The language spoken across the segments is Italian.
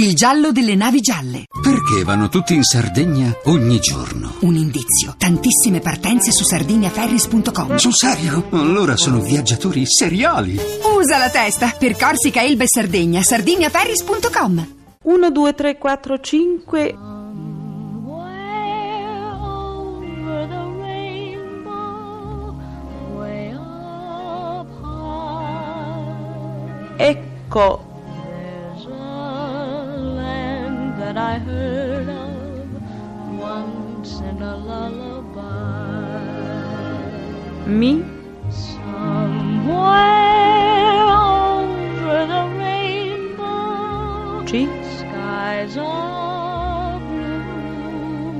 Il giallo delle navi gialle. Perché vanno tutti in Sardegna ogni giorno? Un indizio. Tantissime partenze su sardiniaferris.com. Sul serio? Allora sono viaggiatori seriali. Usa la testa. Per Corsica, Elba e Sardegna. sardiniaferris.com. 1, 2, 3, 4, 5. Way over the rainbow, way up high. Ecco, I heard of once in a lullaby. mi, Somewhere over the rainbow, ci, skies are blue,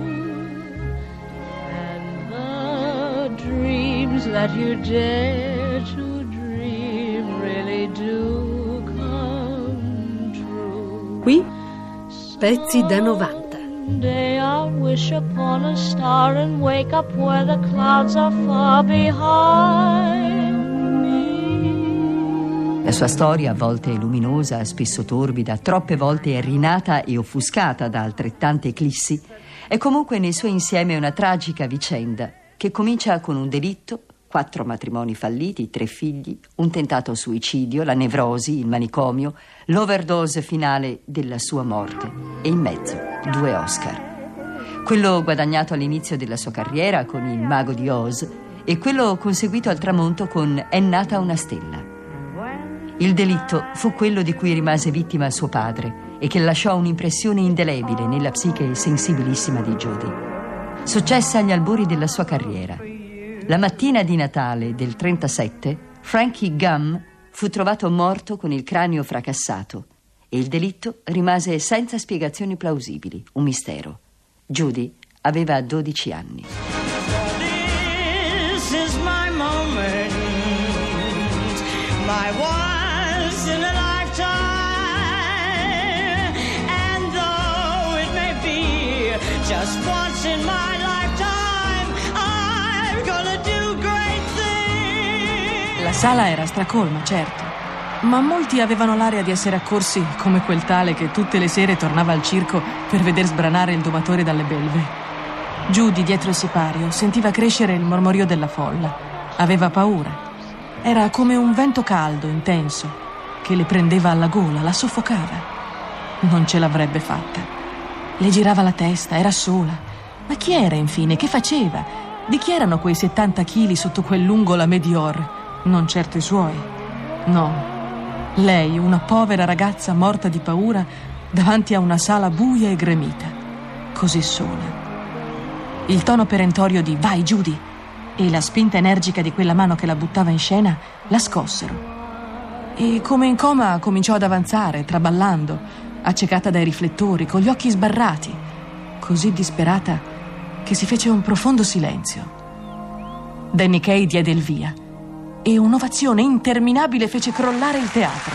and the dreams that you dare to dream really do come true. qui, Pezzi da 90. Someday I'll wish upon a star and wake up where the clouds are far behind me. La sua storia a volte luminosa, spesso torbida, troppe volte è rinata e offuscata da altrettante eclissi, è comunque nel suo insieme una tragica vicenda che comincia con un delitto, quattro matrimoni falliti, tre figli, un tentato suicidio, la nevrosi, il manicomio, l'overdose finale della sua morte e in mezzo due Oscar. Quello guadagnato all'inizio della sua carriera con Il mago di Oz e quello conseguito al tramonto con È nata una stella. Il delitto fu quello di cui rimase vittima suo padre e che lasciò un'impressione indelebile nella psiche sensibilissima di Judy. Successa agli albori della sua carriera. La mattina di Natale del 37, Frankie Gum fu trovato morto con il cranio fracassato e il delitto rimase senza spiegazioni plausibili, un mistero. Judy aveva 12 anni. This is my moment, my once in a lifetime. And though it may be just once in my lifetime, sala era stracolma, certo, ma molti avevano l'aria di essere accorsi come quel tale che tutte le sere tornava al circo per veder sbranare il domatore dalle belve. Judy, dietro il sipario, sentiva crescere il mormorio della folla. Aveva paura. Era come un vento caldo, intenso, che le prendeva alla gola, la soffocava. Non ce l'avrebbe fatta. Le girava la testa, era sola. Ma chi era infine? Che faceva? Di chi erano quei 70 chili sotto quel lungo lame Dior? Non certo i suoi. No. Lei, una povera ragazza morta di paura, davanti a una sala buia e gremita. Così sola. Il tono perentorio di Vai, Judy! e la spinta energica di quella mano che la buttava in scena la scossero. E come in coma cominciò ad avanzare, traballando, accecata dai riflettori, con gli occhi sbarrati, così disperata che si fece un profondo silenzio. Danny Kay diede il via e un'ovazione interminabile fece crollare il teatro.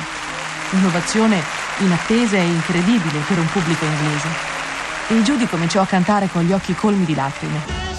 Un'ovazione inattesa e incredibile per un pubblico inglese. E Judy cominciò a cantare con gli occhi colmi di lacrime.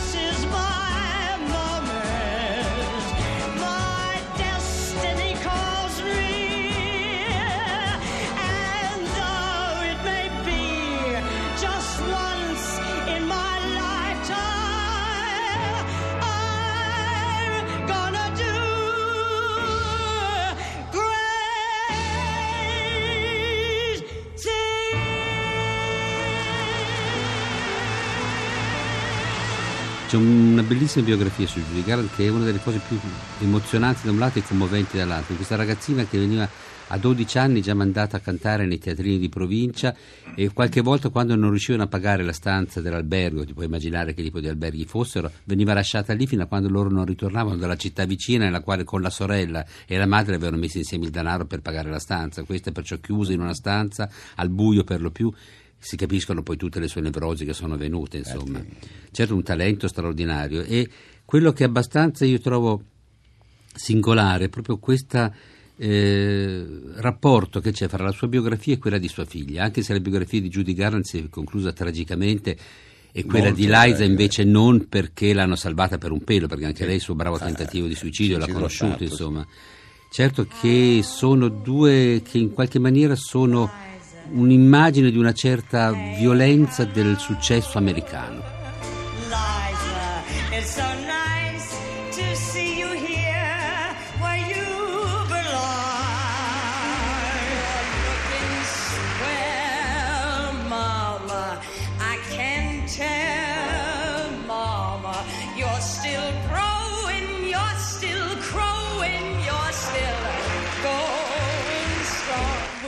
C'è una bellissima biografia su Judy Garland che è una delle cose più emozionanti da un lato e commoventi dall'altro. Questa ragazzina che veniva a 12 anni già mandata a cantare nei teatrini di provincia e qualche volta quando non riuscivano a pagare la stanza dell'albergo, ti puoi immaginare che tipo di alberghi fossero, veniva lasciata lì fino a quando loro non ritornavano dalla città vicina nella quale con la sorella e la madre avevano messo insieme il denaro per pagare la stanza. Questa perciò chiusa in una stanza al buio per lo più si capiscono poi tutte le sue nevrosi che sono venute, insomma. Certo un talento straordinario e quello che abbastanza io trovo singolare è proprio questo rapporto che c'è fra la sua biografia e quella di sua figlia, anche se la biografia di Judy Garland si è conclusa tragicamente e quella Molto di Liza bella. invece non perché l'hanno salvata per un pelo, perché anche Sì. lei il suo bravo Eh, tentativo di suicidio l'ha conosciuto, sì. insomma. Certo che sono due che in qualche maniera sono un'immagine di una certa violenza del successo americano. Liza,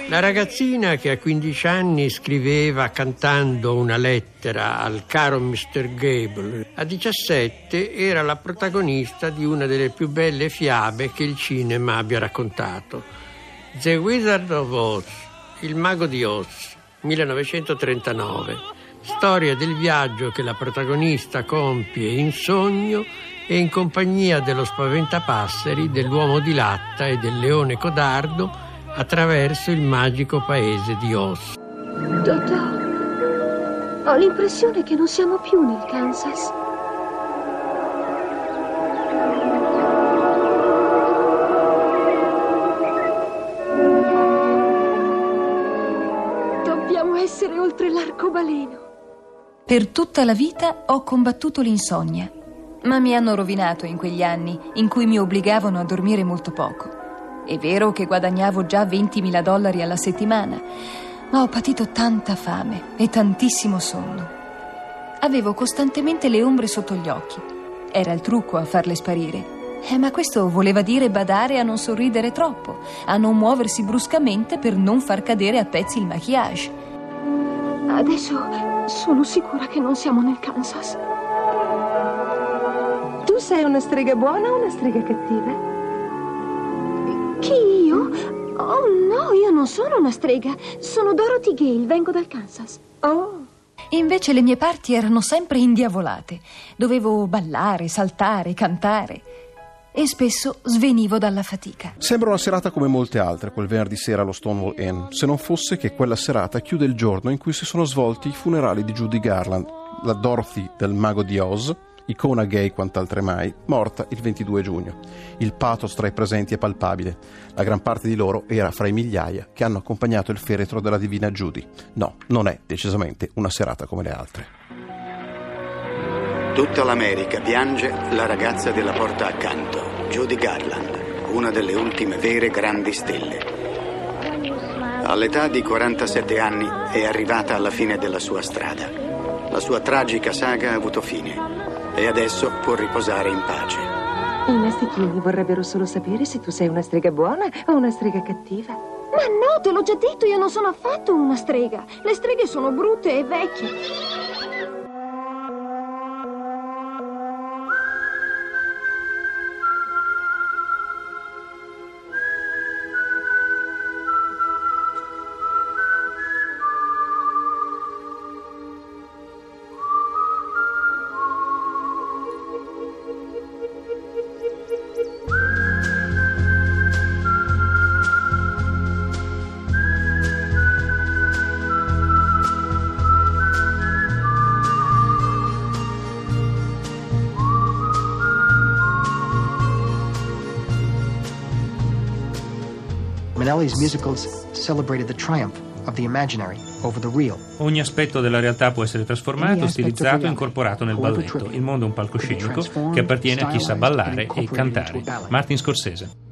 La ragazzina che a 15 anni scriveva cantando una lettera al caro Mr. Gable, a 17 era la protagonista di una delle più belle fiabe che il cinema abbia raccontato. The Wizard of Oz, Il mago di Oz, 1939. Storia del viaggio che la protagonista compie in sogno e in compagnia dello spaventapasseri, dell'uomo di latta e del leone codardo attraverso il magico paese di Oz. Dottor, ho l'impressione che non siamo più nel Kansas. Dobbiamo essere oltre l'arcobaleno. Per tutta la vita ho combattuto l'insonnia, ma mi hanno rovinato in quegli anni in cui mi obbligavano a dormire molto poco. È vero che guadagnavo già 20.000 dollari alla settimana, ma ho patito tanta fame e tantissimo sonno. Avevo costantemente le ombre sotto gli occhi. Era il trucco a farle sparire. Eh, ma questo voleva dire badare a non sorridere troppo, a non muoversi bruscamente per non far cadere a pezzi il maquillage. Adesso sono sicura che non siamo nel Kansas. Tu sei una strega buona o una strega cattiva? Chi io? Oh no, io non sono una strega. Sono Dorothy Gale, vengo dal Kansas. Oh, Invece le mie parti erano sempre indiavolate. Dovevo ballare, saltare, cantare. E spesso svenivo dalla fatica. Sembra una serata come molte altre, quel venerdì sera allo Stonewall Inn, se non fosse che quella serata chiude il giorno in cui si sono svolti i funerali di Judy Garland, la Dorothy del Mago di Oz, icona gay quant'altre mai, morta il 22 giugno. Il pathos tra i presenti è palpabile. La gran parte di loro era fra i migliaia che hanno accompagnato il feretro della divina Judy. No, non è decisamente una serata come le altre. Tutta l'America piange la ragazza della porta accanto, Judy Garland, una delle ultime vere grandi stelle. All'età di 47 anni è arrivata alla fine della sua strada. La sua tragica saga ha avuto fine e adesso può riposare in pace. i mastichini vorrebbero solo sapere se tu sei una strega buona o una strega cattiva. Ma no, te l'ho già detto, io non sono affatto una strega. Le streghe sono brutte e vecchie. Minnelli's musicals celebrated the triumph of the imaginary over the real. Ogni aspetto della realtà può essere trasformato, stilizzato e incorporato nel balletto. Il mondo è un palcoscenico che appartiene a chi sa ballare e cantare. Martin Scorsese.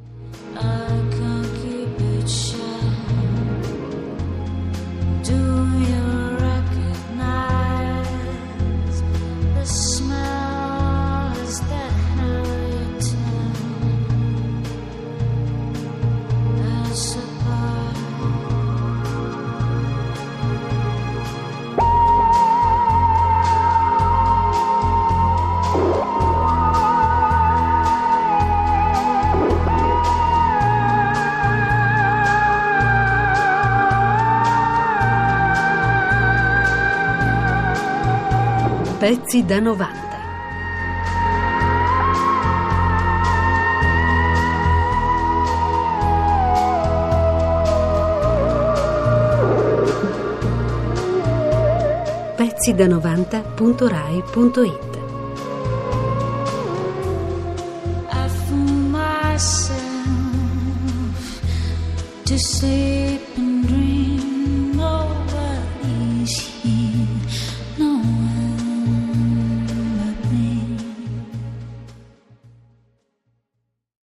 Pezzi da 90. Pezzi da 90.rai.it I fool myself to say